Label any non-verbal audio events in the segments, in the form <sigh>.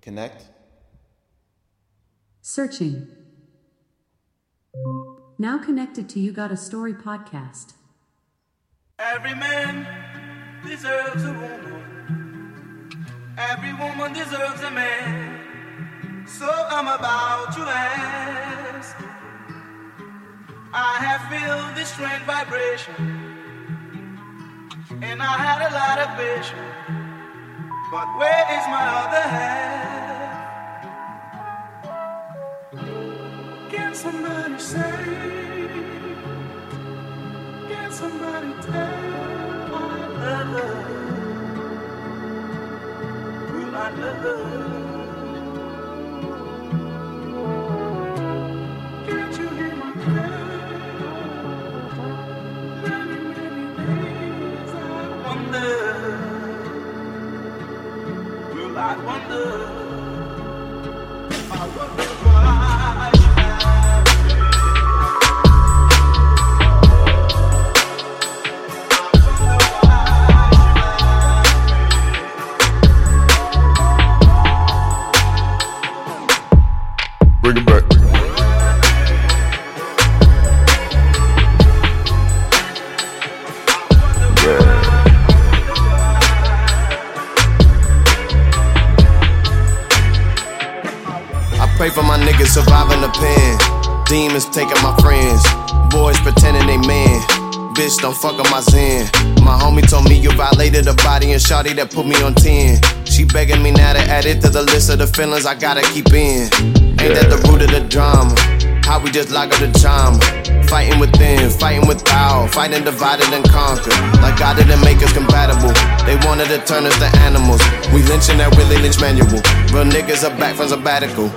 Connect. Searching. Now connected to You Got a Story podcast. Every man deserves a woman. Every woman deserves a man. So I'm about to ask. I have felt this strange vibration. And I had a lot of vision. But where is my other half? Can somebody say? Can somebody tell I love her? Will I love her? I Demons taking my friends. Boys pretending they men. Bitch, don't fuck up my zen. My homie told me you violated the body and shawty that put me on 10. She begging me now to add it to the list of the feelings I gotta keep in. Ain't that the root of the drama? How we just lock up the charm. Fighting within, fighting without, fighting divided and conquered. Like God didn't make us compatible. They wanted to turn us to animals. We lynching that Willie Lynch manual. Real niggas are back from sabbatical.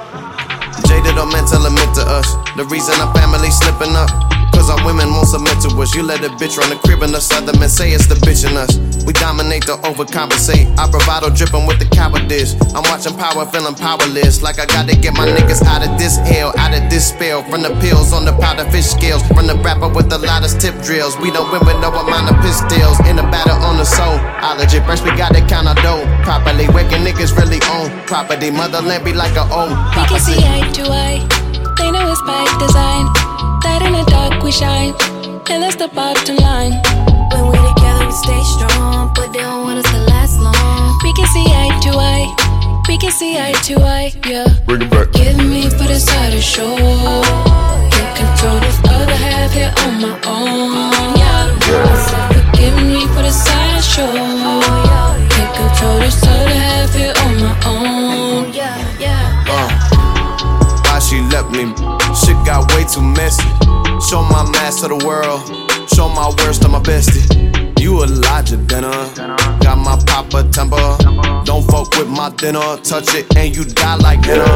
Jaded or mental admit to us. The reason our family slipping up. Cause our women won't submit to us. You let a bitch run the crib and the other men say it's the bitch in us. We dominate to overcompensate. Our bravado dripping with the cowardice. I'm watching power, feeling powerless. Like I gotta get my niggas out of this hell, out of this spell. From the pills on the powder fish scales. From the rapper with the loudest tip drills. We don't win with no amount of pistols. In the battle on the soul. I legit first we gotta count our dough. Properly waking niggas really own property. Motherland be like a old We can see eye to eye. They know it's by design. That in the dark we shine, and that's the bottom line. When we together, we stay strong, but they don't want us to last long. We can see eye to eye. We can see eye to eye, yeah. Bring it back. Give me for the side of show. Can't control this other half here on my own, yeah. I said, forgive me for the side show. Can't control this other half here on my own. Yeah, yeah, why she left me? Shit got way too messy. Show my mask to the world. Show my worst to my bestie. You a larger dinner. Got my papa temper. Don't fuck with my dinner. Touch it and you die like dinner.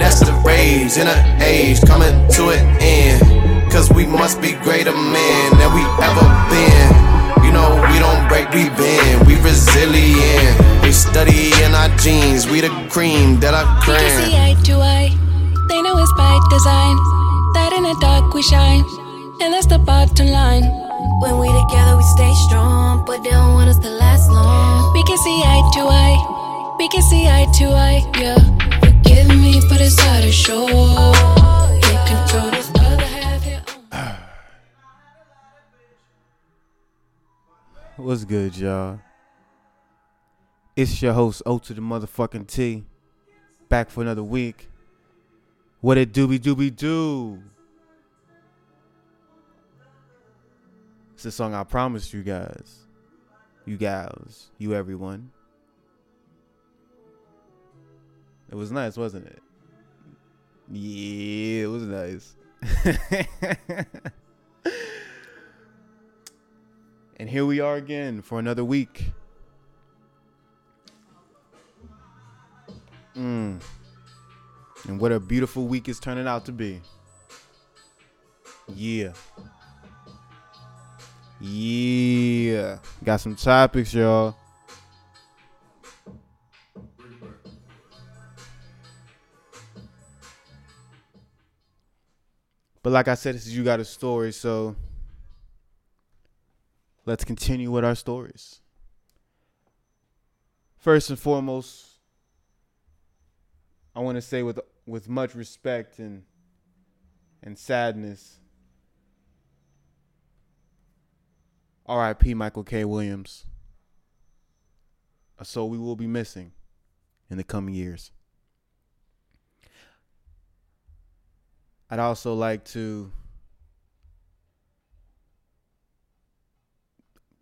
That's the rage in a age coming to an end. Cause we must be greater men than we ever been. You know, we don't break, we bend. We resilient. We study in our genes. We the cream that I We can see cram. Eye to eye. They know it's by design. That in the dark we shine, and that's the bottom line. When we together, we stay strong, but they don't want us to last long. We can see eye to eye. We can see eye to eye, yeah. Forgive me for this other show. Can't control this other half here. <sighs> What's good, y'all? It's your host, O to the motherfucking T. Back for another week. What it doobie doobie do? It's the song I promised you guys. You gals. You everyone. It was nice, wasn't it? Yeah, it was nice. <laughs> And here we are again for another week. Mm. And what a beautiful week it's turning out to be. Yeah. Yeah. Got some topics, y'all. But like I said, this is you got a story, so let's continue with our stories. First and foremost, I want to say with with much respect and and sadness. R.I.P. Michael K. Williams. A soul we will be missing in the coming years. I'd also like to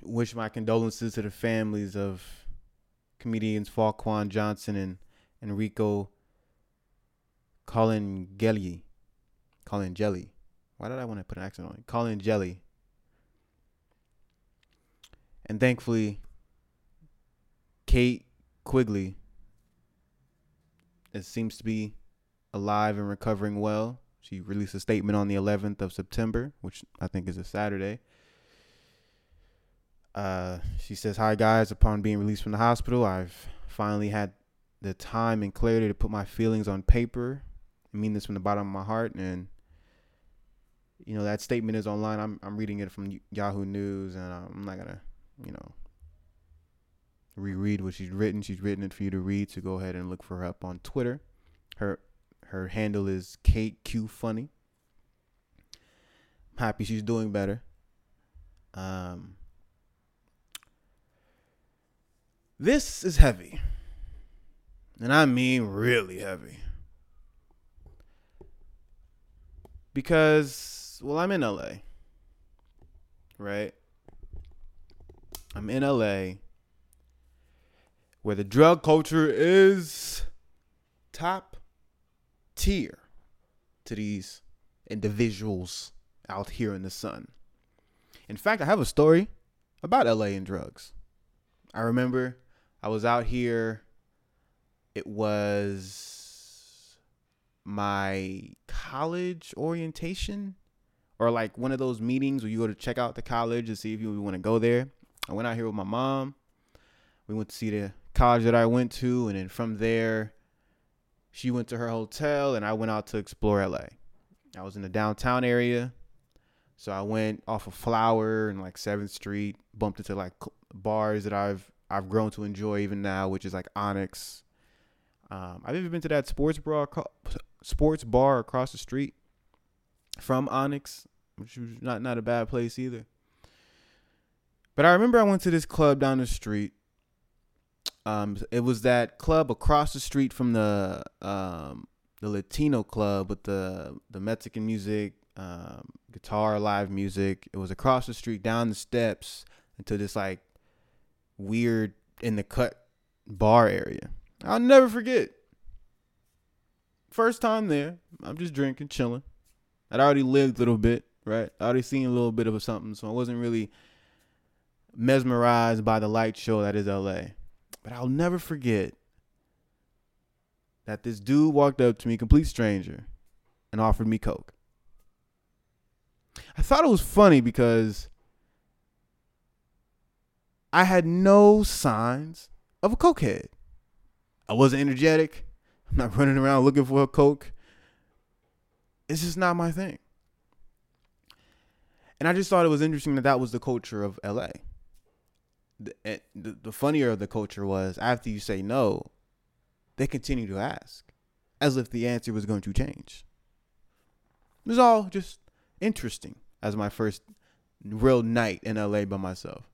wish my condolences to the families of comedians Fuquan Johnson and Enrico Colin Gelly. Colin Jelly. Why did I want to put an accent on it? Colin Jelly. And thankfully, Kate Quigley it seems to be alive and recovering well. She released a statement on the 11th of September, which I think is a Saturday. Uh, she says, Hi, guys. Upon being released from the hospital, I've finally had the time and clarity to put my feelings on paper. I mean this from the bottom of my heart. And, you know, that statement is online. I'm, I'm reading it from Yahoo News, and I'm not to, you know, reread what she's written. She's written it for you to read. So go ahead and look for her up on Twitter. Her her handle is Kate Q Funny. I'm happy she's doing better. Um, this is heavy, and I mean really heavy, because well, I'm in LA, right? I'm in LA where the drug culture is top tier to these individuals out here in the sun. In fact, I have a story about LA and drugs. I remember I was out here, it was my college orientation or like one of those meetings where you go to check out the college and see if you want to go there. I went out here with my mom. We went to see the college that I went to, and then from there, she went to her hotel, and I went out to explore LA. I was in the downtown area, so I went off of Flower and like Seventh Street, bumped into like bars that I've I've grown to enjoy even now, which is like Onyx. Um, I've even been to that sports bar sports bar across the street from Onyx, which was not not a bad place either. But I remember I went to this club down the street um, it was that club across the street from the um, the Latino club with the the Mexican music, um, guitar, live music. It was across the street, down the steps into this like weird in the cut bar area. I'll never forget. First time there, I'm just drinking, chilling. I'd already lived a little bit, right? I already seen a little bit of something, so I wasn't really mesmerized by the light show that is LA. But I'll never forget that this dude walked up to me, complete stranger, and offered me Coke. I thought it was funny because I had no signs of a cokehead. I wasn't energetic. I'm not running around looking for a Coke. It's just not my thing. And I just thought it was interesting that that was the culture of LA the, eh, the, the funnier of the culture was after you say no, they continue to ask as if the answer was going to change. It was all just interesting as my first real night in LA by myself.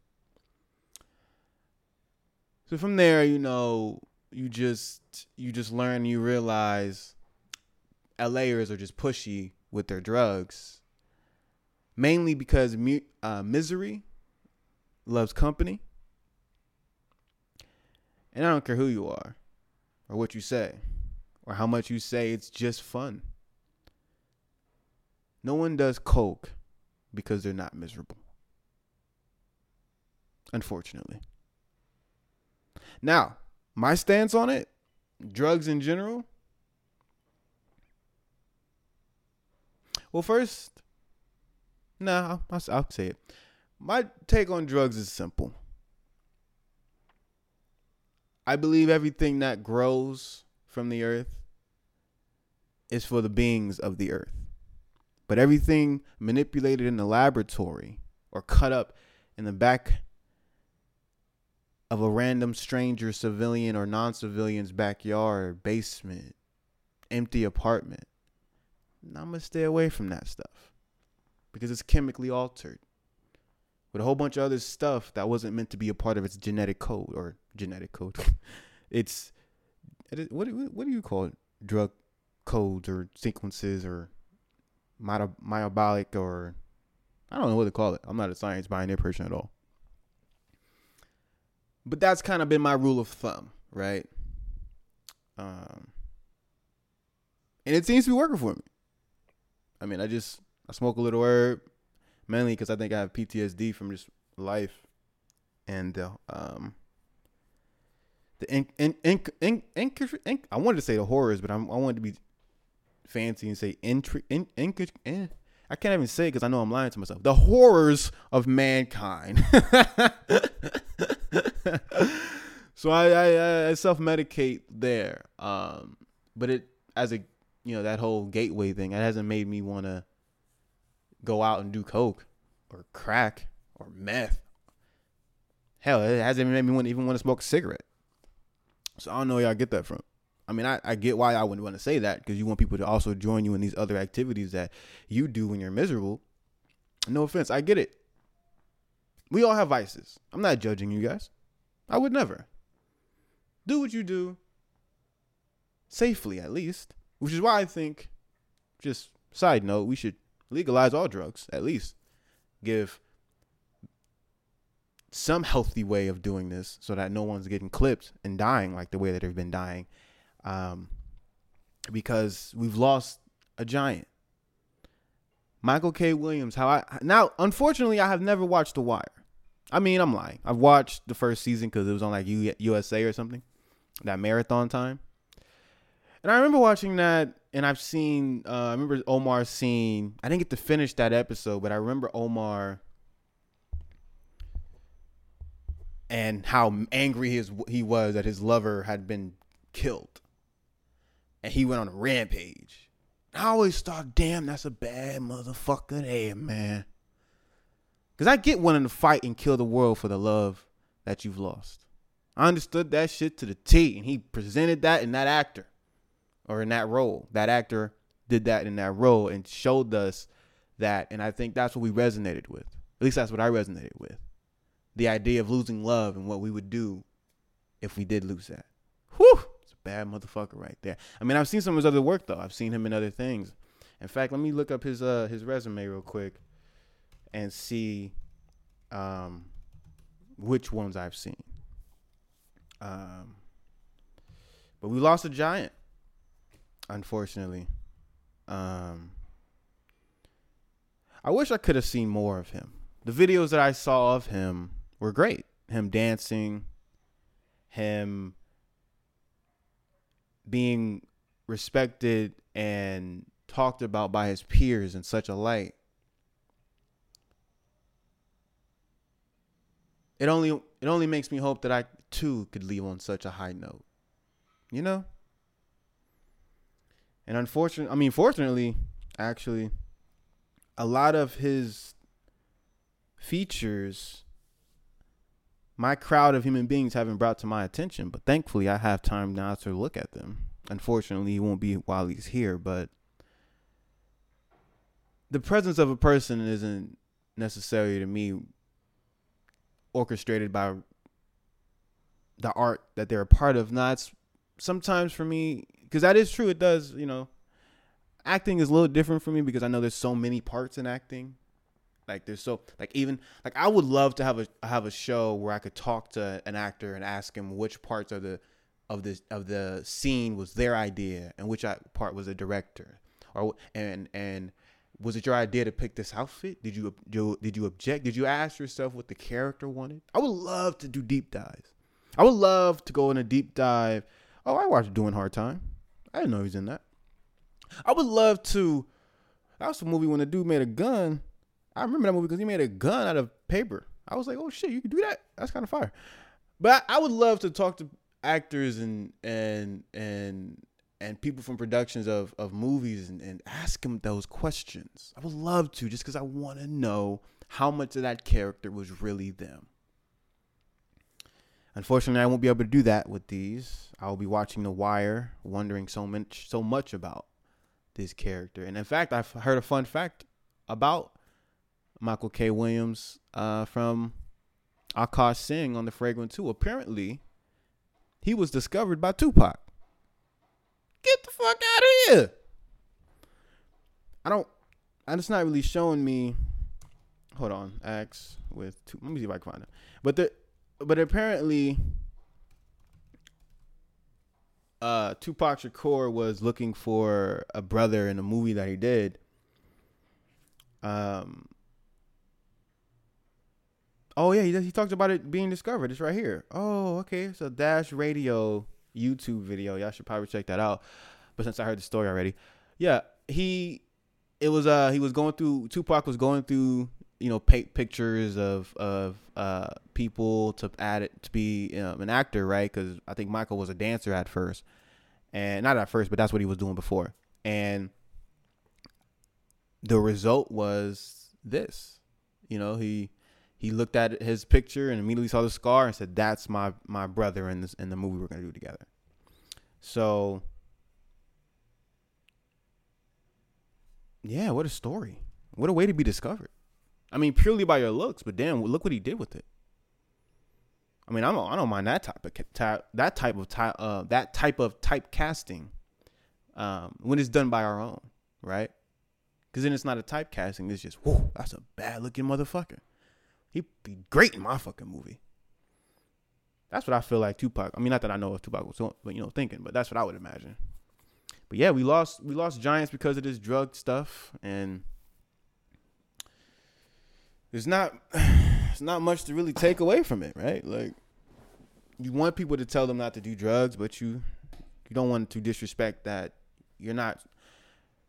So from there, you know, you just you just learn you realize LAers are just pushy with their drugs. Mainly because uh, misery loves company. And I don't care who you are or what you say or how much you say, it's just fun. No one does coke because they're not miserable. Unfortunately. Now, my stance on it, drugs in general. Well, first, nah, I'll, I'll say it. My take on drugs is simple. I believe everything that grows from the earth is for the beings of the earth. But everything manipulated in the laboratory or cut up in the back of a random stranger, civilian or non civilian's backyard, basement, empty apartment. And I'm gonna stay away from that stuff because it's chemically altered with a whole bunch of other stuff that wasn't meant to be a part of its genetic code or genetic code. <laughs> it's what what do you call it? Drug codes or sequences or meta- metabolic or I don't know what to call it. I'm not a science binary person at all. But that's kind of been my rule of thumb, right? Um, and it seems to be working for me. I mean, I just I smoke a little herb, mainly because I think I have PTSD from just life, and uh, um, the ink, ink, ink, ink, I wanted to say the horrors, but I'm, I wanted to be fancy and say intri, in, ink, in, I can't even say because I know I'm lying to myself. The horrors of mankind. <laughs> so I, I, I self medicate there. Um, but it as a you know that whole gateway thing, it hasn't made me want to go out and do coke or crack or meth. Hell, it hasn't made me want even want to smoke a cigarette. So I don't know where y'all get that from. I mean, I, I get why I wouldn't want to say that because you want people to also join you in these other activities that you do when you're miserable. No offense, I get it. We all have vices. I'm not judging you guys. I would never. Do what you do safely, at least. Which is why I think, just side note, we should legalize all drugs, at least. Give some healthy way of doing this so that no one's getting clipped and dying like the way that they've been dying. Um, because we've lost a giant. Michael K. Williams, how I now unfortunately I have never watched The Wire. I mean, I'm lying. I've watched the first season because it was on like U- USA or something, that marathon time. And I remember watching that, and I've seen. Uh, I remember Omar scene. I didn't get to finish that episode, but I remember Omar and how angry his he was that his lover had been killed, and he went on a rampage. I always thought, damn, that's a bad motherfucker there, man. Because I get wanting to fight and kill the world for the love that you've lost. I understood that shit to the T, and he presented that in that actor or in that role. That actor did that in that role and showed us that, and I think that's what we resonated with. At least that's what I resonated with. The idea of losing love and what we would do if we did lose that. Whew! Bad motherfucker right there. I mean, I've seen some of his other work though. I've seen him in other things. In fact, let me look up his uh his resume real quick and see um which ones I've seen. Um but we lost a giant unfortunately. Um I wish I could have seen more of him. The videos that I saw of him were great. Him dancing, him being respected and talked about by his peers in such a light. It only it only makes me hope that I too could leave on such a high note. You know? And unfortunately, I mean fortunately, actually, a lot of his features my crowd of human beings haven't brought to my attention, but thankfully I have time now to look at them. Unfortunately, he won't be while he's here, but the presence of a person isn't necessarily to me orchestrated by the art that they're a part of. Now, it's sometimes for me, because that is true, it does, you know, acting is a little different for me because I know there's so many parts in acting. Like there's so like even like I would love to have a have a show where I could talk to an actor and ask him which parts of the of the of the scene was their idea and which part was the director or and and was it your idea to pick this outfit? Did you did you object? Did you ask yourself what the character wanted? I would love to do deep dives. I would love to go in a deep dive. Oh, I watched Doing Hard Time. I didn't know he was in that. I would love to. That was a movie when the dude made a gun. I remember that movie because he made a gun out of paper. I was like, oh shit, you can do that. That's kind of fire. But I, I would love to talk to actors and and and and people from productions of of movies and, and ask them those questions. I would love to just because I want to know how much of that character was really them. Unfortunately, I won't be able to do that with these. I'll be watching The Wire, wondering so much, so much about this character. And in fact, I've heard a fun fact about Michael K. Williams uh, from Akash Singh on the Flagrant 2. Apparently, he was discovered by Tupac. Get the fuck out of here. I don't, and it's not really showing me. Hold on, X with two. Let me see if I can find it. But the, but apparently, uh, Tupac Shakur was looking for a brother in a movie that he did. Um. Oh yeah, he he talks about it being discovered. It's right here. Oh, okay. A Dash Radio YouTube video. Y'all should probably check that out. But since I heard the story already, yeah, he it was uh he was going through Tupac was going through you know paint pictures of of uh people to add it to be um, an actor right because I think Michael was a dancer at first and not at first but that's what he was doing before and the result was this you know he he looked at his picture and immediately saw the scar and said that's my my brother in this in the movie we're gonna do together so yeah what a story what a way to be discovered I mean, purely by your looks, but damn, look what he did with it. I mean, I don't, I don't mind that type of type, that type of type, uh, that type of type casting, um, when it's done by our own, right? Because then it's not a typecasting. It's just, whoa, that's a bad looking motherfucker. He'd be great in my fucking movie. That's what I feel like Tupac. I mean, not that I know if Tupac was, but you know, thinking, but that's what I would imagine. But yeah, we lost, we lost giants because of this drug stuff, and there's not <sighs> there's not much to really take away from it, right? Like you want people to tell them not to do drugs, but you you don't want to disrespect that you're not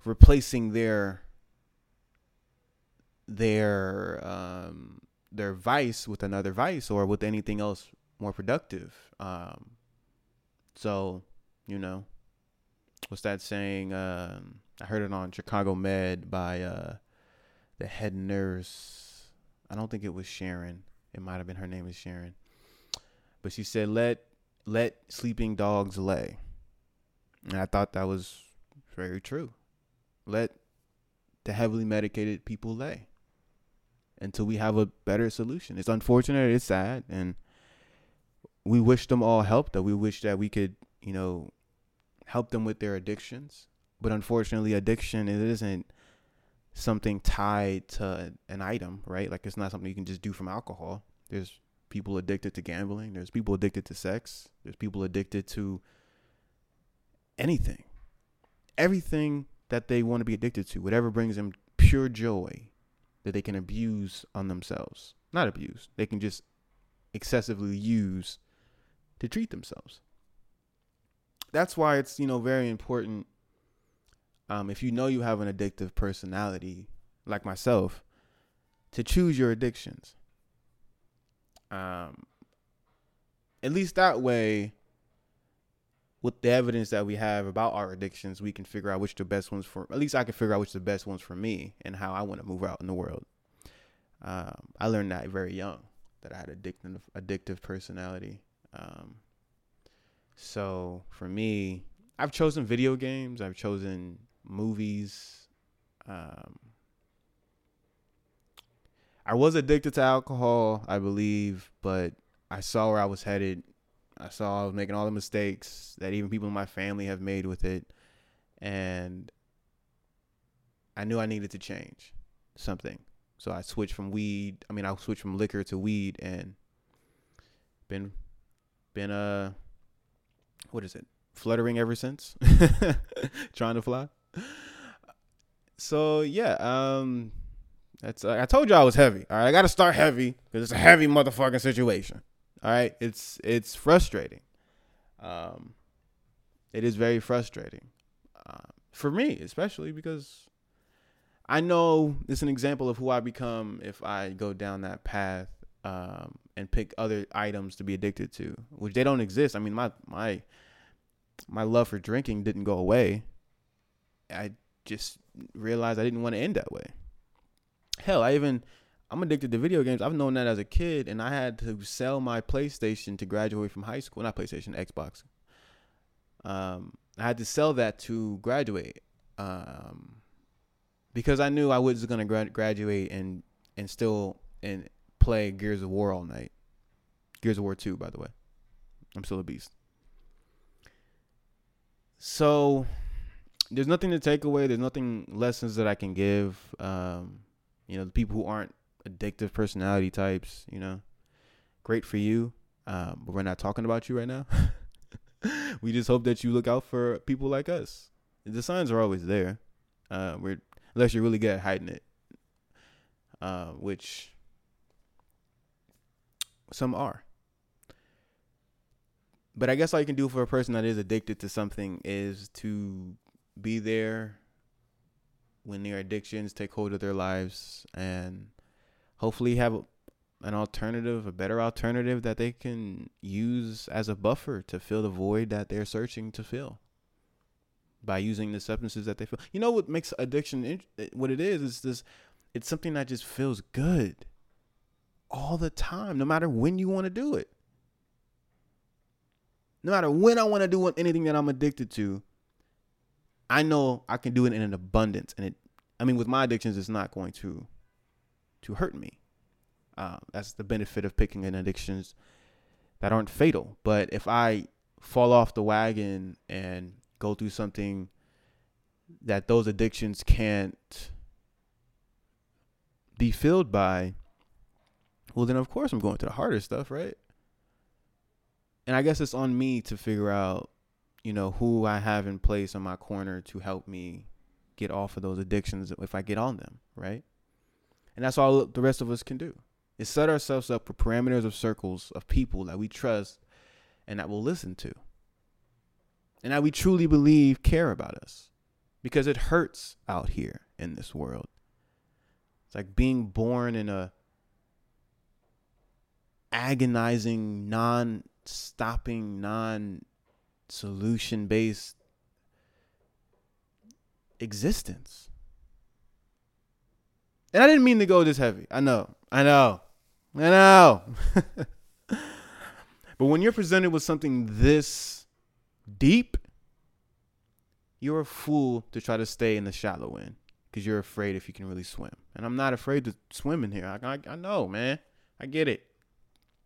replacing their their um their vice with another vice or with anything else more productive. Um so, you know, what's that saying? Um I heard it on Chicago Med by uh the head nurse I don't think it was Sharon. It might have been her name is Sharon. But she said, "Let let sleeping dogs lay," and I thought that was very true. Let the heavily medicated people lay until we have a better solution. It's unfortunate, it's sad, and we wish them all help. That we wish that we could, you know, help them with their addictions. But unfortunately, addiction it isn't something tied to an item, right? Like it's not something you can just do from alcohol. There's people addicted to gambling, there's people addicted to sex, there's people addicted to anything. Everything that they want to be addicted to, whatever brings them pure joy that they can abuse on themselves. Not abuse. They can just excessively use to treat themselves. That's why it's, you know, very important um, if you know you have an addictive personality, like myself, to choose your addictions. Um, at least that way, with the evidence that we have about our addictions, we can figure out which the best ones for. At least I can figure out which the best ones for me and how I want to move out in the world. Um, I learned that very young that I had addictive addictive personality. Um, so for me, I've chosen video games. I've chosen movies. Um, I was addicted to alcohol, I believe, but I saw where I was headed. I saw I was making all the mistakes that even people in my family have made with it. And I knew I needed to change something. So I switched from weed. I mean, I switched from liquor to weed and been, been, uh, what is it? Fluttering ever since. <laughs> Trying to fly so yeah, um, that's uh, I told you I was heavy. All right, I got to start heavy because it's a heavy motherfucking situation. All right, it's it's frustrating. Um, it is very frustrating uh, for me, especially because I know it's an example of who I become if I go down that path um, and pick other items to be addicted to, which they don't exist. I mean, my my my love for drinking didn't go away. I just realized I didn't want to end that way. Hell, I even I'm addicted to video games. I've known that as a kid, and I had to sell my PlayStation to graduate from high school. Not PlayStation, Xbox. Um, I had to sell that to graduate, um, because I knew I was gonna gra- graduate and and still and play Gears of War all night. Gears of War Two, by the way. I'm still a beast. So there's nothing to take away. There's nothing lessons that I can give. Um, you know, the people who aren't addictive personality types, you know, great for you. Um, but we're not talking about you right now. <laughs> we just hope that you look out for people like us. The signs are always there. Uh, we're unless you're really good at hiding it, uh, which some are. But I guess all you can do for a person that is addicted to something is to be there when their addictions take hold of their lives and hopefully have an alternative, a better alternative that they can use as a buffer to fill the void that they're searching to fill by using the substances that they feel. You know what makes addiction eh, what it is is this it's something that just feels good all the time no matter when you want to do it. No matter when I want to do anything that I'm addicted to, I know I can do it in an abundance and it I mean with my addictions it's not going to to hurt me. Uh, that's the benefit of picking in addictions that aren't fatal. But if I fall off the wagon and go through something that those addictions can't be filled by, well, then of course I'm going to the harder stuff, right? And I guess it's on me to figure out, you know, who I have in place on my corner to help me get off of those addictions if I get on them, right? And that's all the rest of us can do is set ourselves up for parameters of circles of people that we trust and that will listen to and that we truly believe care about us because it hurts out here in this world. It's like being born in a agonizing, non stopping, non solution based existence. And I didn't mean to go this heavy. I know. I know. I know. <laughs> but when you're presented with something this deep, you're a fool to try to stay in the shallow end because you're afraid if you can really swim. And I'm not afraid to swim in here. I, I, I know, man. I get it.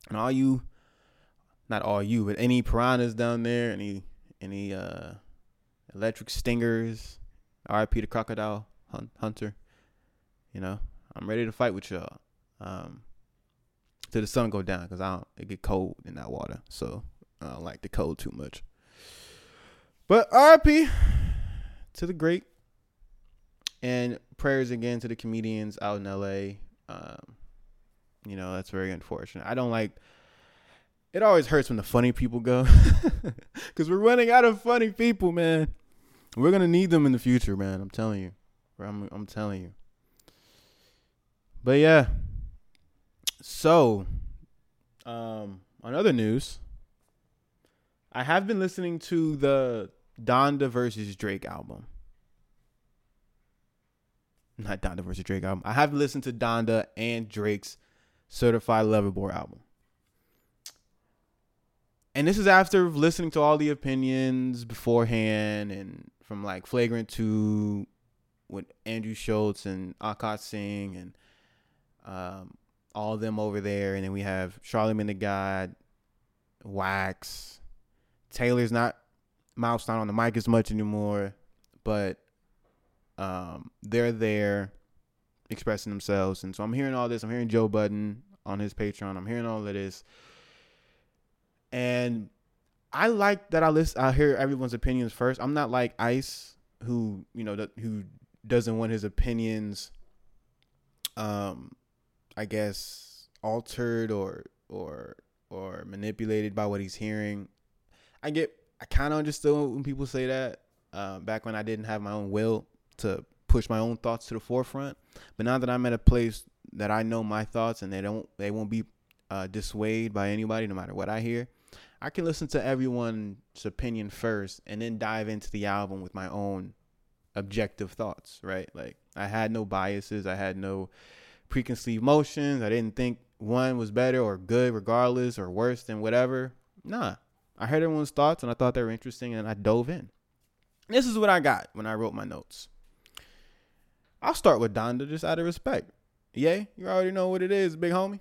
And all you, not all you, but any piranhas down there, any any uh, electric stingers, RIP the crocodile hunter. You know, I'm ready to fight with y'all. Um, till the sun go down because I don't it get cold in that water, so I don't like the cold too much. But RIP to the great, and prayers again to the comedians out in LA. Um, you know that's very unfortunate. I don't like. It always hurts when the funny people go, <laughs> because we're running out of funny people, man. We're gonna need them in the future, man. I'm telling you. I'm I'm telling you. But yeah. So, um, on other news, I have been listening to the Donda versus Drake album. Not Donda versus Drake album. I have listened to Donda and Drake's Certified Lover Boy album. And this is after listening to all the opinions beforehand and from like Flagrant 2 with Andrew Schulz and Akash Singh and um, all of them over there. And then we have Charlamagne the God, Wax. Taylor's not milestone on the mic as much anymore, but um, they're there expressing themselves. And so I'm hearing all this. I'm hearing Joe Budden on his Patreon. I'm hearing all of this. And I like that I listen. I hear everyone's opinions first. I'm not like Ice, who you know, who doesn't want his opinions, um, I guess, altered or or or manipulated by what he's hearing. I get. I kind of understood when people say that. Uh, back when I didn't have my own will to push my own thoughts to the forefront, but now that I'm at a place that I know my thoughts and they don't, they won't be uh, dissuaded by anybody, no matter what I hear. I can listen to everyone's opinion first and then dive into the album with my own objective thoughts, right? Like I had no biases, I had no preconceived notions. I didn't think one was better or good regardless or worse than whatever. Nah. I heard everyone's thoughts and I thought they were interesting and I dove in. This is what I got when I wrote my notes. I'll start with Donda just out of respect. Yay, you already know what it is, big homie.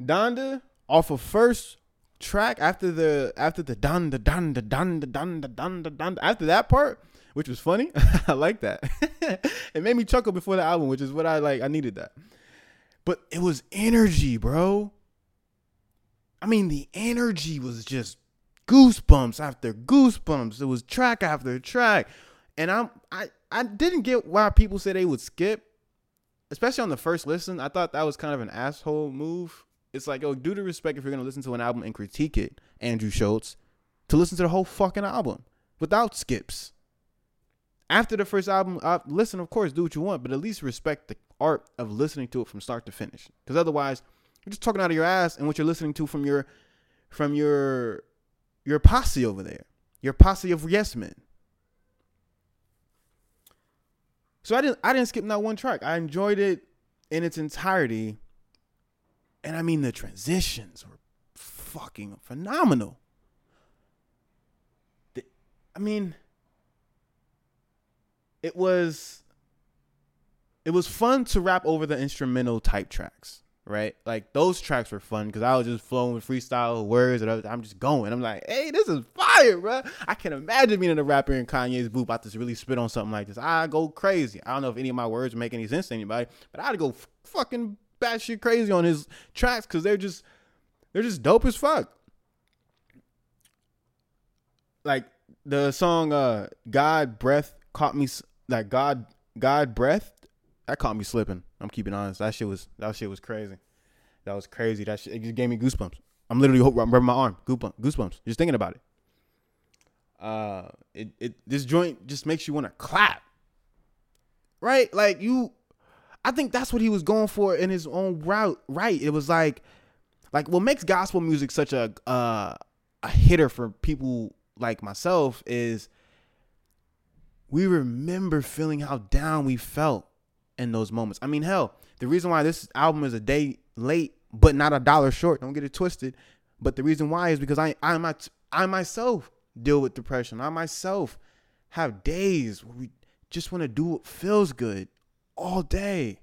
Donda off of first track after the after the Donda Donda Donda Donda Donda Donda after that part, which was funny. <laughs> I like that. <laughs> it made me chuckle before the album, which is what I like. I needed that. But it was energy, bro. I mean, the energy was just goosebumps after goosebumps. It was track after track. And I'm I I didn't get why people say they would skip, especially on the first listen. I thought that was kind of an asshole move. It's like, oh, due to respect if you're gonna listen to an album and critique it, Andrew Schulz, to listen to the whole fucking album without skips. After the first album, uh, listen, of course, do what you want, but at least respect the art of listening to it from start to finish. Because otherwise, you're just talking out of your ass and what you're listening to from your from your your posse over there, your posse of yes men. So I didn't I didn't skip not one track. I enjoyed it in its entirety. And I mean the transitions were fucking phenomenal. The, I mean it was it was fun to rap over the instrumental type tracks right? Like those tracks were fun because I was just flowing with freestyle words and I'm just going. I'm like, hey, this is fire, bro. I can imagine being a rapper in Kanye's booth about to really spit on something like this. I go crazy. I don't know if any of my words make any sense to anybody, but I'd go f- fucking batshit crazy on his tracks because they're just they're just dope as fuck. Like the song uh God Breath caught me like God God Breath that caught me slipping. I'm keeping honest. That shit was that shit was crazy. That was crazy. That shit it just gave me goosebumps. I'm literally rubbing my arm. Goosebumps. Goosebumps. Just thinking about it. Uh, it it this joint just makes you want to clap. Right? Like you, I think that's what he was going for in his own route. Right? It was like, like what makes gospel music such a uh a hitter for people like myself is we remember feeling how down we felt in those moments. I mean, hell, the reason why this album is a day late but not a dollar short, don't get it twisted. But the reason why is because I I my I myself deal with depression. I myself have days where we just want to do what feels good all day.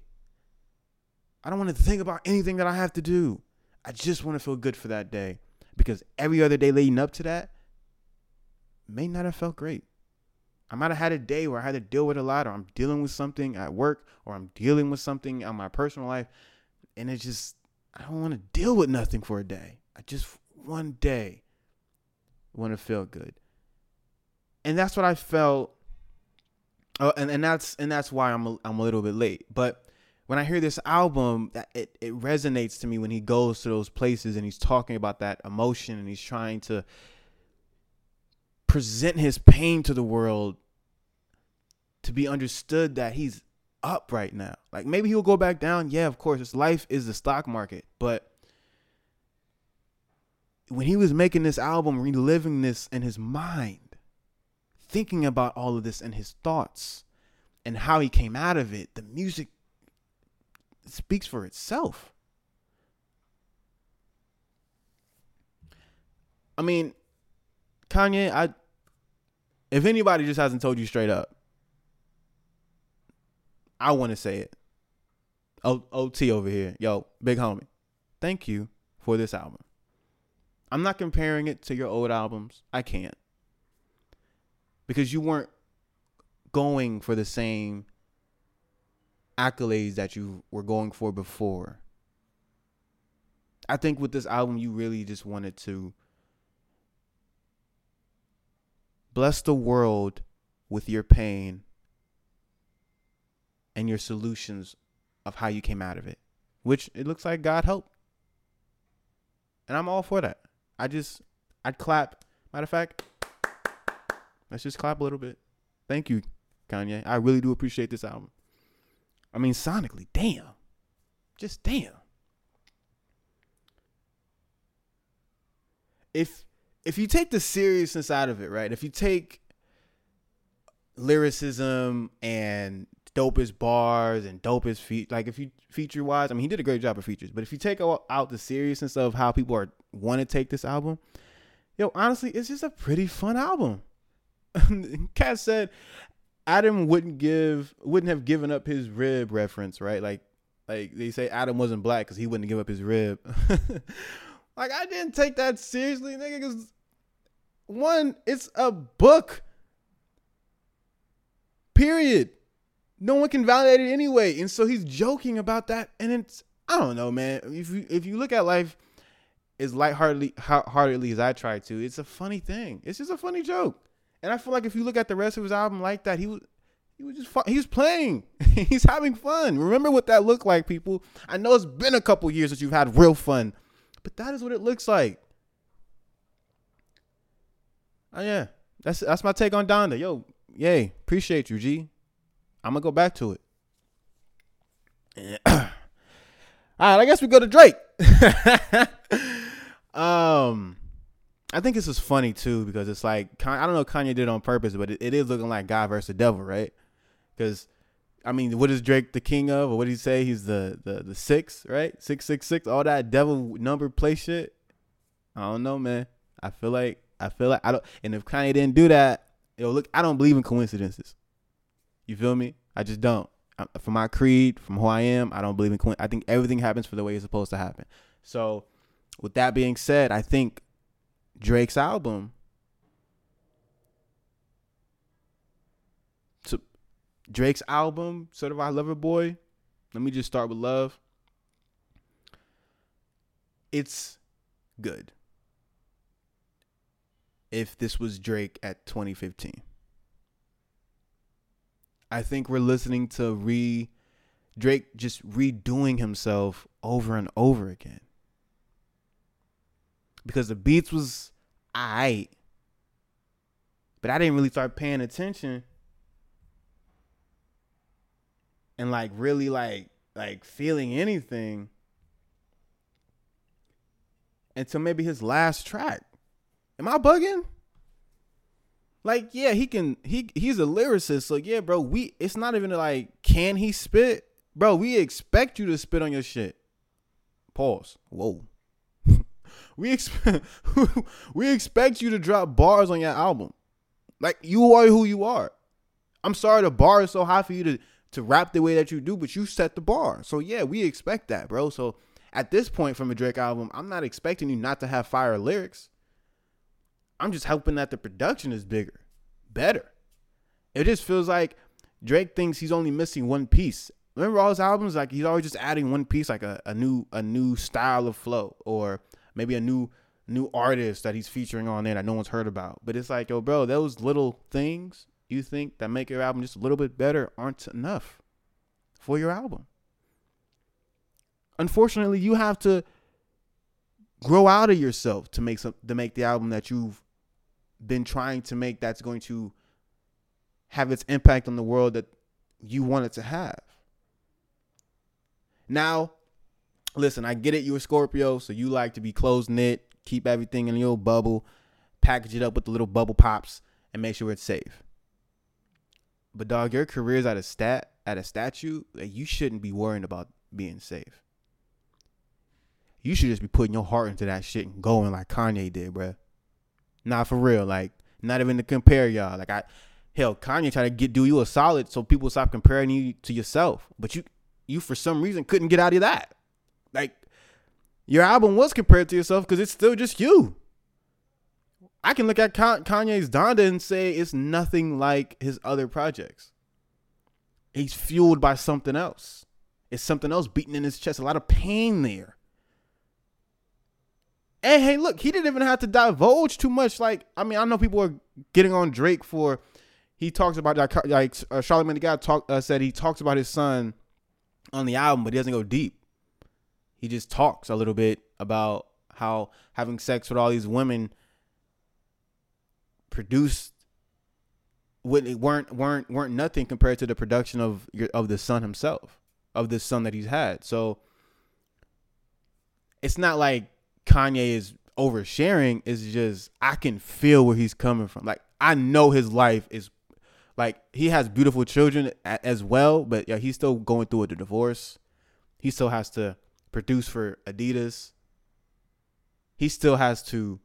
I don't want to think about anything that I have to do. I just want to feel good for that day because every other day leading up to that may not have felt great. I might have had a day where I had to deal with a lot, or I'm dealing with something at work, or I'm dealing with something on my personal life, and it's just I don't want to deal with nothing for a day. I just one day want to feel good, and that's what I felt. Oh, and, and that's and that's why I'm a, I'm a little bit late. But when I hear this album, it it resonates to me when he goes to those places and he's talking about that emotion and he's trying to present his pain to the world to be understood that he's up right now. Like maybe he'll go back down. Yeah, of course, his life is the stock market. But when he was making this album, reliving this in his mind, thinking about all of this in his thoughts and how he came out of it, the music speaks for itself. I mean, Kanye, I if anybody just hasn't told you straight up, I want to say it. O- OT over here, yo, big homie, thank you for this album. I'm not comparing it to your old albums. I can't. Because you weren't going for the same accolades that you were going for before. I think with this album, you really just wanted to bless the world with your pain and your solutions of how you came out of it, which it looks like God helped. And I'm all for that. I just, I'd clap. Matter of fact, let's just clap a little bit. Thank you, Kanye. I really do appreciate this album. I mean, sonically, damn. Just damn. If if you take the seriousness out of it, right? If you take lyricism and dopest bars and dopest feat. Like if you feature wise, I mean, he did a great job of features. But if you take out out the seriousness of how people are want to take this album, yo, honestly, it's just a pretty fun album. <laughs> Cat said Adam wouldn't give wouldn't have given up his rib reference, right? Like like they say Adam wasn't black because he wouldn't give up his rib. <laughs> like I didn't take that seriously, nigga. Cause one, it's a book. Period. No one can validate it anyway, and so he's joking about that. And it's I don't know, man. If you if you look at life as lightheartedly heartedly as I try to, it's a funny thing. It's just a funny joke. And I feel like if you look at the rest of his album like that, he was he was just fun. he was playing. <laughs> He's having fun. Remember what that looked like, people. I know it's been a couple years that you've had real fun, but that is what it looks like. Oh yeah, that's that's my take on Donda. Yo, yay, appreciate you, G. I'm gonna go back to it. <clears throat> All right, I guess we go to Drake. <laughs> um, I think this is funny too because it's like I don't know Kanye did on purpose, but it, is looking like God versus the devil, right? Because I mean, what is Drake the king of, or what did he say? He's the the the six, right? Six six six. All that devil number play shit. I don't know, man. I feel like I feel like I don't. And if Kanye didn't do that, yo, look, I don't believe in coincidences. You feel me? I just don't. From my creed, from who I am, I don't believe in. I think everything happens for the way it's supposed to happen. So, with that being said, I think Drake's album. So Drake's album, Certified Lover Boy. Let me just start with love. It's good. If this was Drake at 2015. I think we're listening to re Drake just redoing himself over and over again because the beats was alright, but I didn't really start paying attention and like really like like feeling anything until maybe his last track. Am I bugging? Like, yeah, he can he he's a lyricist. So yeah, bro, we it's not even like can he spit? Bro, we expect you to spit on your shit. Pause. Whoa <laughs> we expect <laughs> we expect you to drop bars on your album. Like you are who you are. I'm sorry the bar is so high for you to to rap the way that you do, but you set the bar. So yeah, we expect that, bro. So at this point from a Drake album, I'm not expecting you not to have fire lyrics. I'm just hoping that the production is bigger, better. It just feels like Drake thinks he's only missing one piece. Remember all his albums? Like he's always just adding one piece, like a, a new a new style of flow or maybe a new new artist that he's featuring on there that no one's heard about. But it's like, yo, bro, those little things you think that make your album just a little bit better aren't enough for your album. Unfortunately, you have to grow out of yourself to make some to make the album that you've been trying to make that's going to have its impact on the world that you want it to have. Now, listen, I get it. You're a Scorpio, so you like to be close knit, keep everything in your bubble, package it up with the little bubble pops, and make sure it's safe. But dog, your career's at a stat at a statue that you shouldn't be worrying about being safe. You should just be putting your heart into that shit and going like Kanye did, bruh. Not for real, like not even to compare y'all. Like I, hell, Kanye tried to get do you a solid so people stop comparing you to yourself, but you, you for some reason couldn't get out of that. Like your album was compared to yourself because it's still just you. I can look at Kanye's Donda and say it's nothing like his other projects. He's fueled by something else. It's something else beating in his chest. A lot of pain there. And hey, look, he didn't even have to divulge too much. Like, I mean, I know people are getting on Drake for he talks about like, like uh, Charlamagne the guy talk uh, said he talks about his son on the album, but he doesn't go deep he just talks a little bit about how having sex with all these women produced weren't weren't weren't nothing compared to the production of your of the son himself of this son that he's had. So it's not like Kanye is oversharing. is just I can feel where he's coming from. Like I know his life is Like he has beautiful children as well, but yeah, he's still going through a divorce. He still has to produce for Adidas. He still has to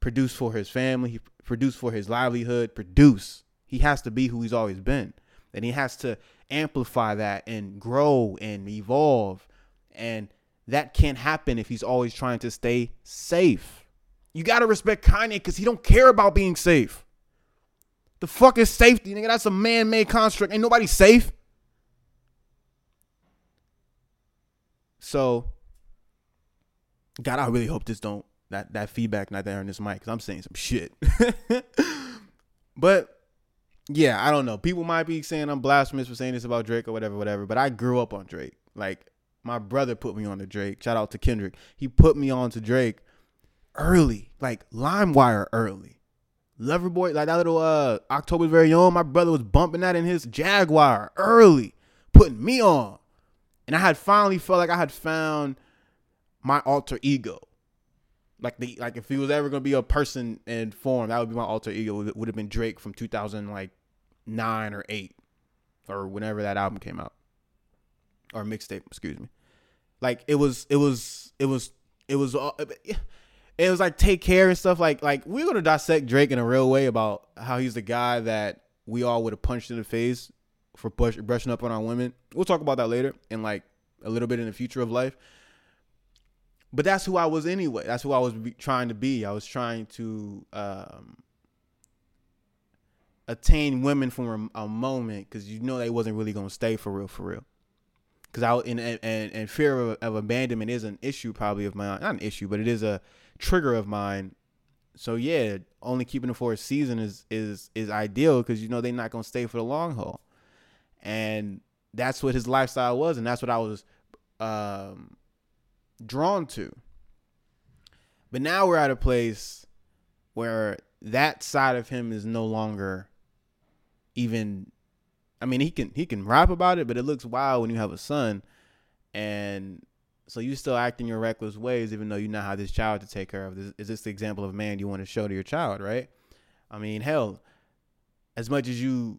produce for his family, he produce for his livelihood, produce. He has to be who he's always been. And he has to amplify that and grow and evolve. And that can't happen if he's always trying to stay safe. You gotta respect Kanye because he don't care about being safe. The fuck is safety, nigga? That's a man-made construct. Ain't nobody safe. So, God, I really hope this don't that that feedback not there on this mic because I'm saying some shit. <laughs> but yeah, I don't know. People might be saying I'm blasphemous for saying this about Drake or whatever, whatever. But I grew up on Drake. Like my brother put me on to Drake. Shout out to Kendrick. He put me on to Drake early, like LimeWire early. Loverboy, like that little uh October's very own. My brother was bumping that in his Jaguar early, putting me on, and I had finally felt like I had found my alter ego. Like the like if he was ever gonna be a person in form, that would be my alter ego. It would have been Drake from 2000 like nine or eight, or whenever that album came out, or mixtape. Excuse me. Like it was, it was, it was, it was. all it was like take care and stuff. Like like we're gonna dissect Drake in a real way about how he's the guy that we all would have punched in the face for push, brushing up on our women. We'll talk about that later and like a little bit in the future of life. But that's who I was anyway. That's who I was be, trying to be. I was trying to um, attain women from a, a moment because you know they wasn't really gonna stay for real, for real. Because I and, and and fear of, of abandonment is an issue probably of mine. Not an issue, but it is a trigger of mine. So yeah, only keeping it for a season is is is ideal because you know they're not gonna stay for the long haul, and that's what his lifestyle was, and that's what I was um, drawn to. But now we're at a place where that side of him is no longer even. I mean, he can he can rap about it, but it looks wild when you have a son, and so you still act in your reckless ways, even though you now have this child to take care of. Is, is this the example of man you want to show to your child, right? I mean, hell, as much as you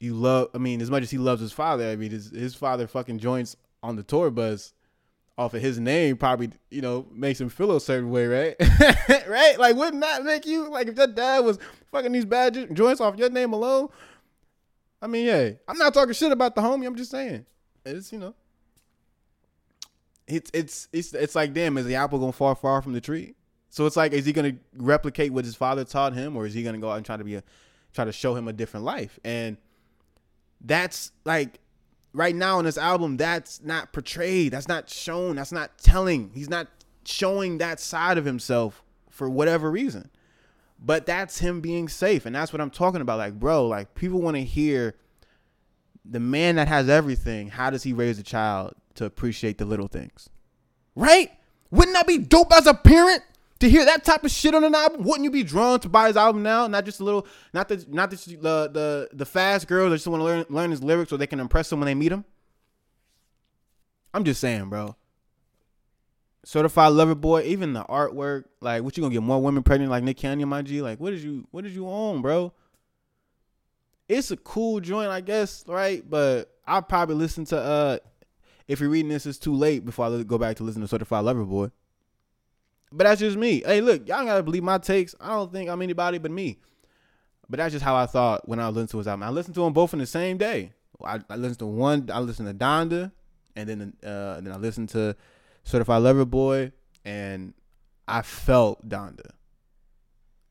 you love, I mean, as much as he loves his father, I mean, his his father fucking joints on the tour bus off of his name probably you know makes him feel a certain way, right? <laughs> right? Like, wouldn't that make you like if your dad was fucking these bad joints off your name alone? I mean, yeah, I'm not talking shit about the homie. I'm just saying it's you know it's it's it's it's like damn, is the apple gonna fall far from the tree? So it's like, is he gonna replicate what his father taught him, or is he gonna go out and try to be a try to show him a different life? And that's like right now in this album, that's not portrayed, that's not shown, that's not telling. He's not showing that side of himself for whatever reason. But that's him being safe, and that's what I'm talking about. Like, bro, like people want to hear the man that has everything. How does he raise a child? to appreciate the little things. Right? Wouldn't that be dope as a parent to hear that type of shit on an album? Wouldn't you be drawn to buy his album now? Not just a little, not the, not the the the, the fast girls that just want to learn learn his lyrics so they can impress him when they meet him. I'm just saying, bro. Certified lover boy, even the artwork, like, what you gonna get more women pregnant like Nick Cannon, my G? Like, what did you, what did you own, bro? It's a cool joint, I guess, right? But I probably listen to uh if you're reading this, it's too late before I go back to listen to Certified Lover Boy. But that's just me. Hey, look, y'all gotta believe my takes. I don't think I'm anybody but me. But that's just how I thought when I listened to his album. I listened to them both in the same day. I, I listened to one. I listened to Donda, and then uh, and then I listened to Certified Lover Boy, and I felt Donda.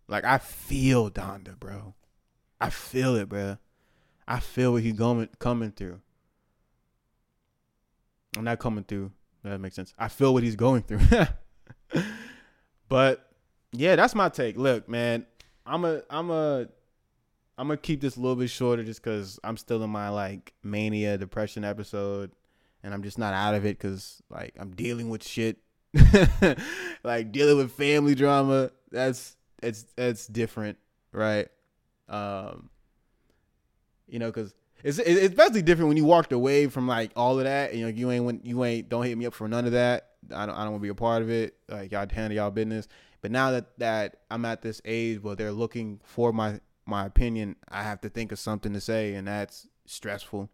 Like I feel Donda, bro. I feel it, bro. I feel what he's going coming through. I'm not coming through. That makes sense. I feel what he's going through. <laughs> but yeah, that's my take. Look, man, I'm a I'm a I'm gonna keep this a little bit shorter just because I'm still in my like mania depression episode, and I'm just not out of it because like I'm dealing with shit, <laughs> like dealing with family drama. That's that's it's different, right? Um, you know, because it's it's basically different when you walked away from like all of that and you know, you ain't when you ain't don't hit me up for none of that. I don't I don't want to be a part of it. Like y'all handle y'all business. But now that that I'm at this age where they're looking for my my opinion, I have to think of something to say, and that's stressful.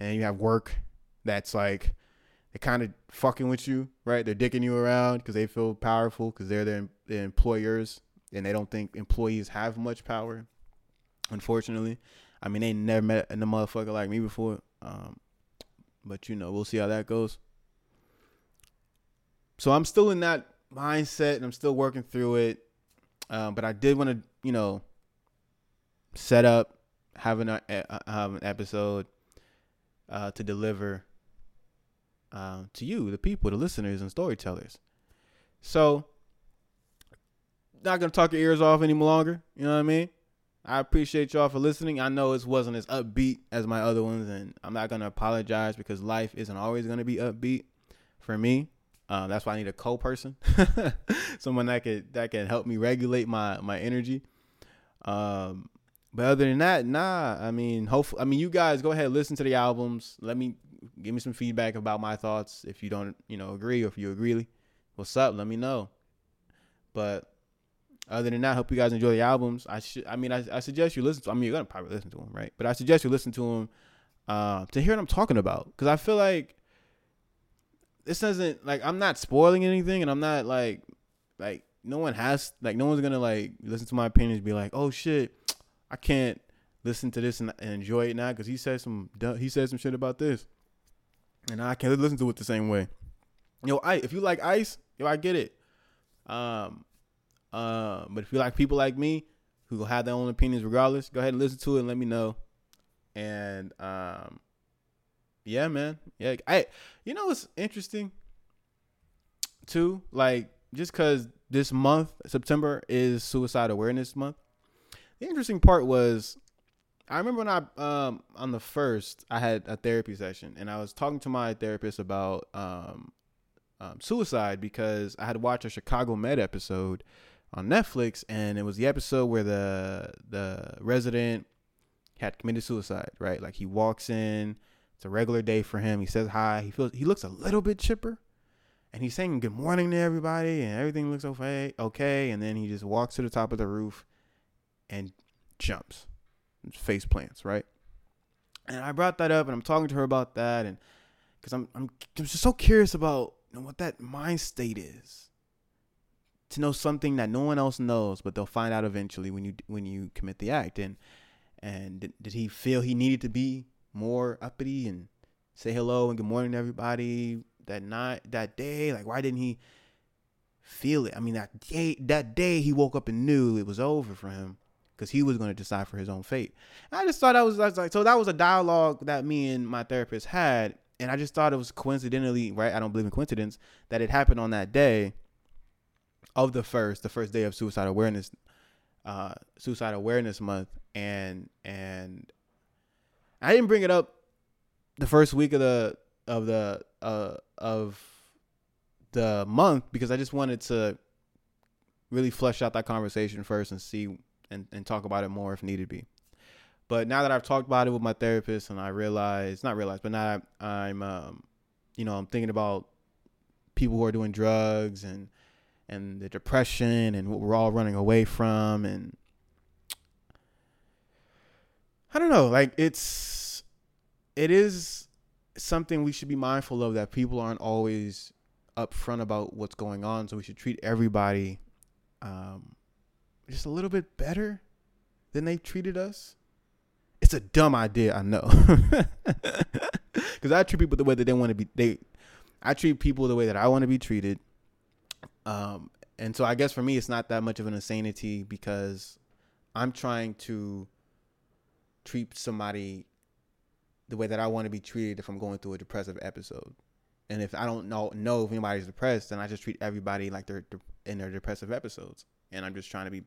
And you have work that's like they're kind of fucking with you, right? They're dicking you around because they feel powerful because they're their, their employers and they don't think employees have much power. Unfortunately, I mean they never met a motherfucker like me before. Um, but you know, we'll see how that goes. So I'm still in that mindset and I'm still working through it. Um, but I did want to, you know, set up having a, a have an episode uh, to deliver uh, to you, the people, the listeners, and storytellers. So, not gonna talk your ears off any longer. You know what I mean? I appreciate y'all for listening. I know it wasn't as upbeat as my other ones, and I'm not gonna apologize because life isn't always gonna be upbeat for me. Uh, that's why I need a co-person, <laughs> someone that could that can help me regulate my my energy. Um, but other than that, nah. I mean, hopefully, I mean, you guys go ahead listen to the albums. Let me give me some feedback about my thoughts. If you don't, you know, agree or if you agree, what's up? Let me know. But other than that, I hope you guys enjoy the albums. I should, I mean, I, I suggest you listen to. I mean, you're gonna probably listen to them, right? But I suggest you listen to them uh, to hear what I'm talking about because I feel like this doesn't like I'm not spoiling anything, and I'm not like like no one has like no one's gonna like listen to my opinions, be like, oh shit, I can't listen to this and, and enjoy it now because he said some he said some shit about this, and I can't listen to it the same way. Yo, I if you like ice, yo, I get it. Um, uh, but if you like people like me who have their own opinions regardless, go ahead and listen to it and let me know. And um, yeah, man, yeah, I you know what's interesting too, like just because this month September is Suicide Awareness Month. The interesting part was I remember when I um on the first I had a therapy session and I was talking to my therapist about um, um, suicide because I had watched a Chicago Med episode on Netflix and it was the episode where the the resident had committed suicide, right? Like he walks in, it's a regular day for him. He says hi. He feels he looks a little bit chipper. And he's saying good morning to everybody and everything looks okay okay and then he just walks to the top of the roof and jumps face plants, right? And I brought that up, and I'm talking to her about that, and because I'm, I'm I'm just so curious about you know, what that mind state is. To know something that no one else knows, but they'll find out eventually when you when you commit the act. And and did, did he feel he needed to be more uppity and say hello and good morning to everybody that night that day? Like why didn't he feel it? I mean that day that day he woke up and knew it was over for him because he was going to decide for his own fate. And I just thought that was, was like so that was a dialogue that me and my therapist had, and I just thought it was coincidentally right. I don't believe in coincidence that it happened on that day of the first, the first day of suicide awareness, uh, suicide awareness month, and and I didn't bring it up the first week of the of the uh, of the month because I just wanted to really flesh out that conversation first and see and, and talk about it more if needed be. But now that I've talked about it with my therapist and I realize, not realize, but now I'm, um, you know, I'm thinking about people who are doing drugs and and the depression and what we're all running away from and I don't know, like it's it is something we should be mindful of that people aren't always upfront about what's going on, so we should treat everybody um, just a little bit better than they've treated us. It's a dumb idea, I know. <laughs> Cuz I treat people the way that they want to be they I treat people the way that I want to be treated. Um and so I guess for me it's not that much of an insanity because I'm trying to treat somebody the way that I want to be treated if I'm going through a depressive episode. And if I don't know know if anybody's depressed, then I just treat everybody like they're in their depressive episodes. And I'm just trying to be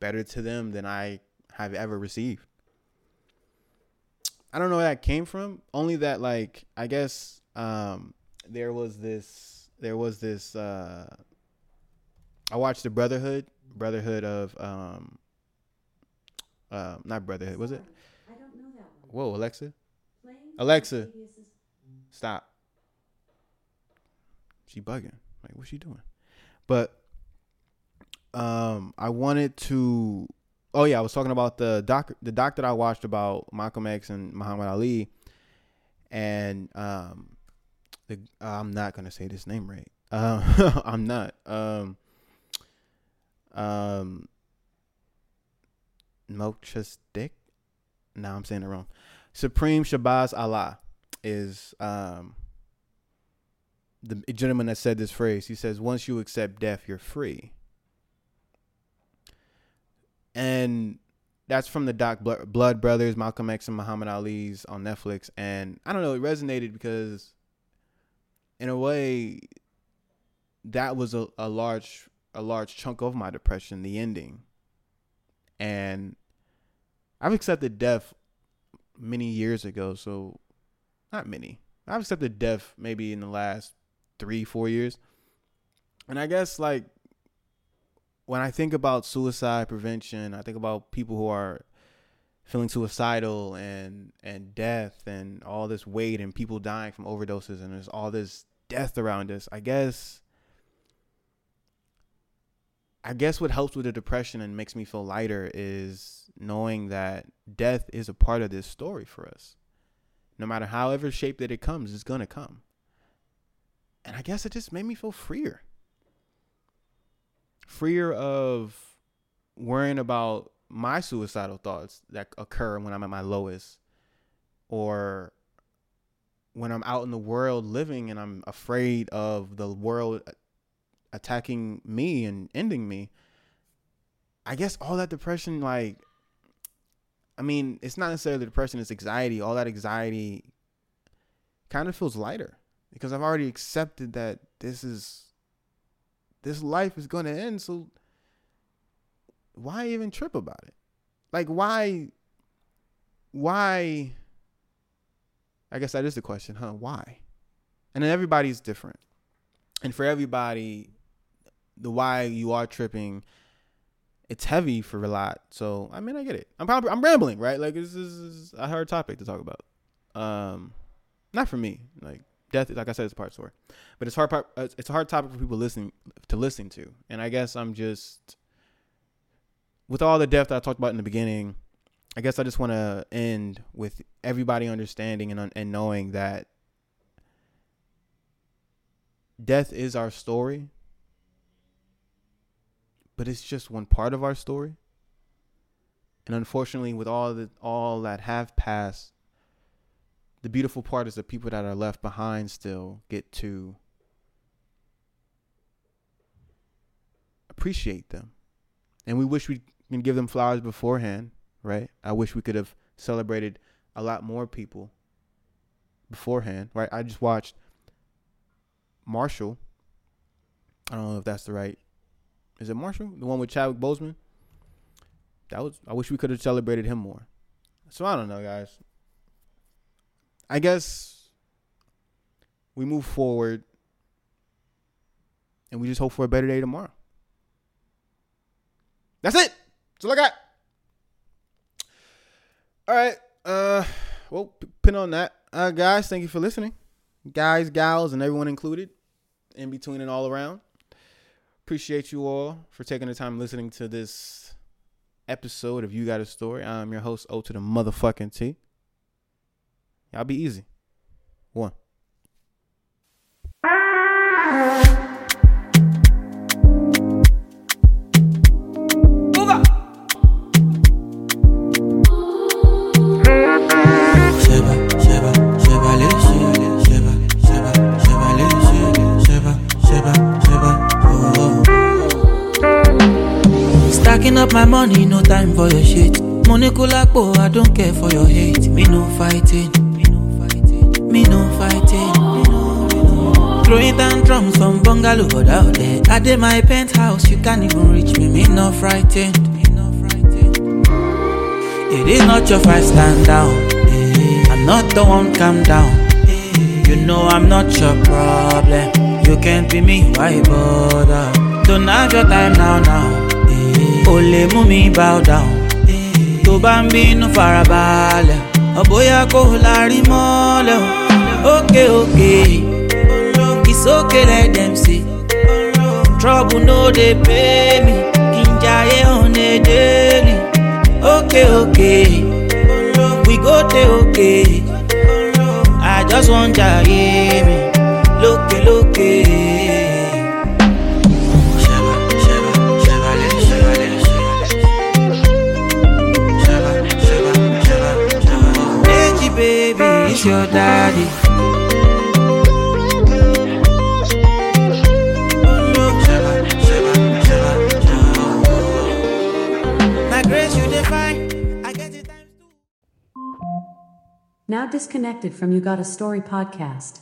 better to them than I have ever received. I don't know where that came from. Only that like I guess um there was this there was this uh I watched the Brotherhood Brotherhood of um uh not Brotherhood, was it? I don't know that one. Whoa, Alexa. Playing Alexa. Stop. She bugging. Like what's she doing? But um I wanted to oh yeah, I was talking about the doc the doc that I watched about Malcolm X and Muhammad Ali, and um, the I'm not gonna say this name right. Uh, <laughs> I'm not. Um, um, Melchizedek. Now I'm saying it wrong. Supreme Shabazz Allah is um the gentleman that said this phrase. He says, "Once you accept death, you're free." And that's from the doc Blood Brothers, Malcolm X and Muhammad Ali's on Netflix. And I don't know, it resonated because, in a way, that was a, a large a large chunk of my depression, the ending. And I've accepted death many years ago, so not many. I've accepted death maybe in the last three, four years. And I guess like when I think about suicide prevention, I think about people who are feeling suicidal and and death and all this weight and people dying from overdoses and there's all this death around us. I guess I guess what helps with the depression and makes me feel lighter is knowing that death is a part of this story for us. No matter however shape that it comes, it's gonna come. And I guess it just made me feel freer. Freer of worrying about my suicidal thoughts that occur when I'm at my lowest or when I'm out in the world living and I'm afraid of the world attacking me and ending me, I guess all that depression, like, I mean, it's not necessarily depression, it's anxiety. All that anxiety kind of feels lighter because I've already accepted that this is, this life is going to end. So why even trip about it? Like, why, why? I guess that is the question, huh? Why? And then everybody's different. And for everybody, the why you are tripping it's heavy for a lot so i mean i get it i'm probably i'm rambling right like this is a hard topic to talk about um not for me like death like i said it's a part story but it's hard part uh, it's a hard topic for people listening to listen to and i guess i'm just with all the depth that i talked about in the beginning i guess i just want to end with everybody understanding and, and knowing that death is our story but it's just one part of our story. And unfortunately, with all the all that have passed, the beautiful part is the people that are left behind still get to appreciate them. And we wish we can give them flowers beforehand, right? I wish we could have celebrated a lot more people beforehand, right? I just watched Marshall. I don't know if that's the right is it Marshall? The one with Chadwick Boseman? That was I wish we could have celebrated him more. So I don't know, guys. I guess we move forward and we just hope for a better day tomorrow. That's it. That's all I got. All right. Uh well, pin on that. Uh guys, thank you for listening. Guys, gals, and everyone included, in between and all around. Appreciate you all for taking the time listening to this episode of You Got a Story. I'm your host, O to the motherfucking T. Y'all be easy. One. Stacking up my money, no time for your shit. Money kulapo, I don't care for your hate. Me no fighting, me no fighting, me no fighting. Throwing down drums from bungalow out there. I did my penthouse, you can't even reach me. Me no frightened. It is not your fight, stand down. I'm not the one, calm down. You know I'm not your problem. You can't be me, why bother? Don't have your time now, now. O lè mú bow down. Tó bá ń farabalẹ̀, ọ̀bóyá kò lárí mọ́lẹ̀. Ókè ókè, it's okay let them say. Trouble no dey pay me, kí n jayé on a daily. okay, okay. We go dey okay. I just want ya, yeah, me. Loke, loke. Shaba, shaba, shaba, le, shaba, le, shaba. Shaba, shaba, shaba, shaba. Deji, baby, it's your daddy. Now disconnected from You Got a Story podcast.